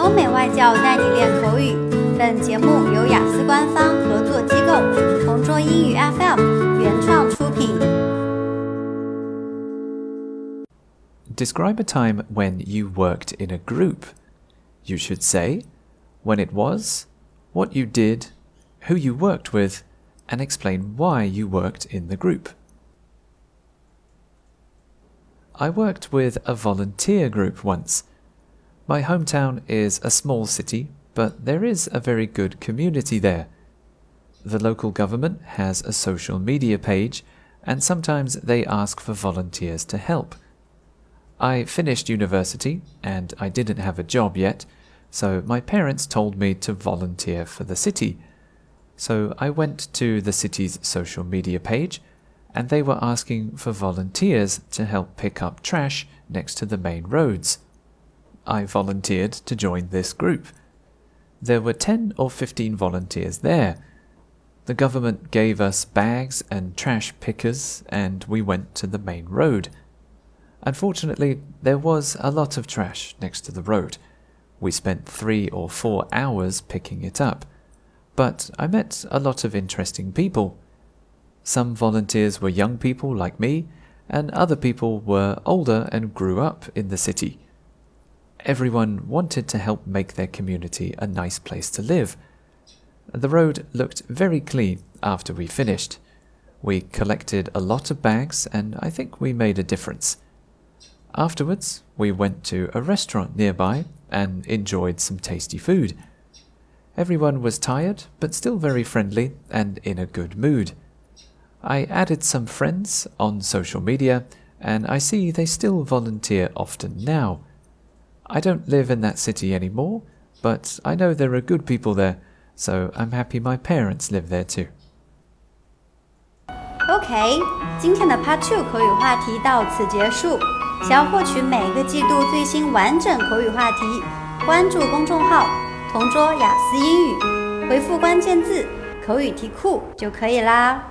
欧美外教带你练口语。本节目由雅思官方合作机构同桌英语 FM 原创出品。Describe a time when you worked in a group. You should say when it was, what you did, who you worked with, and explain why you worked in the group. I worked with a volunteer group once. my hometown is a small city, but there is a very good community there. The local government has a social media page, and sometimes they ask for volunteers to help. I finished university, and I didn't have a job yet, so my parents told me to volunteer for the city. So I went to the city's social media page and they were asking for volunteers to help pick up trash next to the main roads. I volunteered to join this group. There were 10 or 15 volunteers there. The government gave us bags and trash pickers, and we went to the main road. Unfortunately, there was a lot of trash next to the road. We spent three or four hours picking it up. But I met a lot of interesting people. Some volunteers were young people like me, and other people were older and grew up in the city. Everyone wanted to help make their community a nice place to live. The road looked very clean after we finished. We collected a lot of bags, and I think we made a difference. Afterwards, we went to a restaurant nearby and enjoyed some tasty food. Everyone was tired, but still very friendly and in a good mood. I added some friends on social media, and I see they still volunteer often now. I don't live in that city anymore, but I know there are good people there, so I'm happy my parents live there too. OK，今天的 Part Two 口语话题到此结束。想要获取每个季度最新完整口语话题，关注公众号“同桌雅思英语”，回复关键字“口语题库”就可以啦。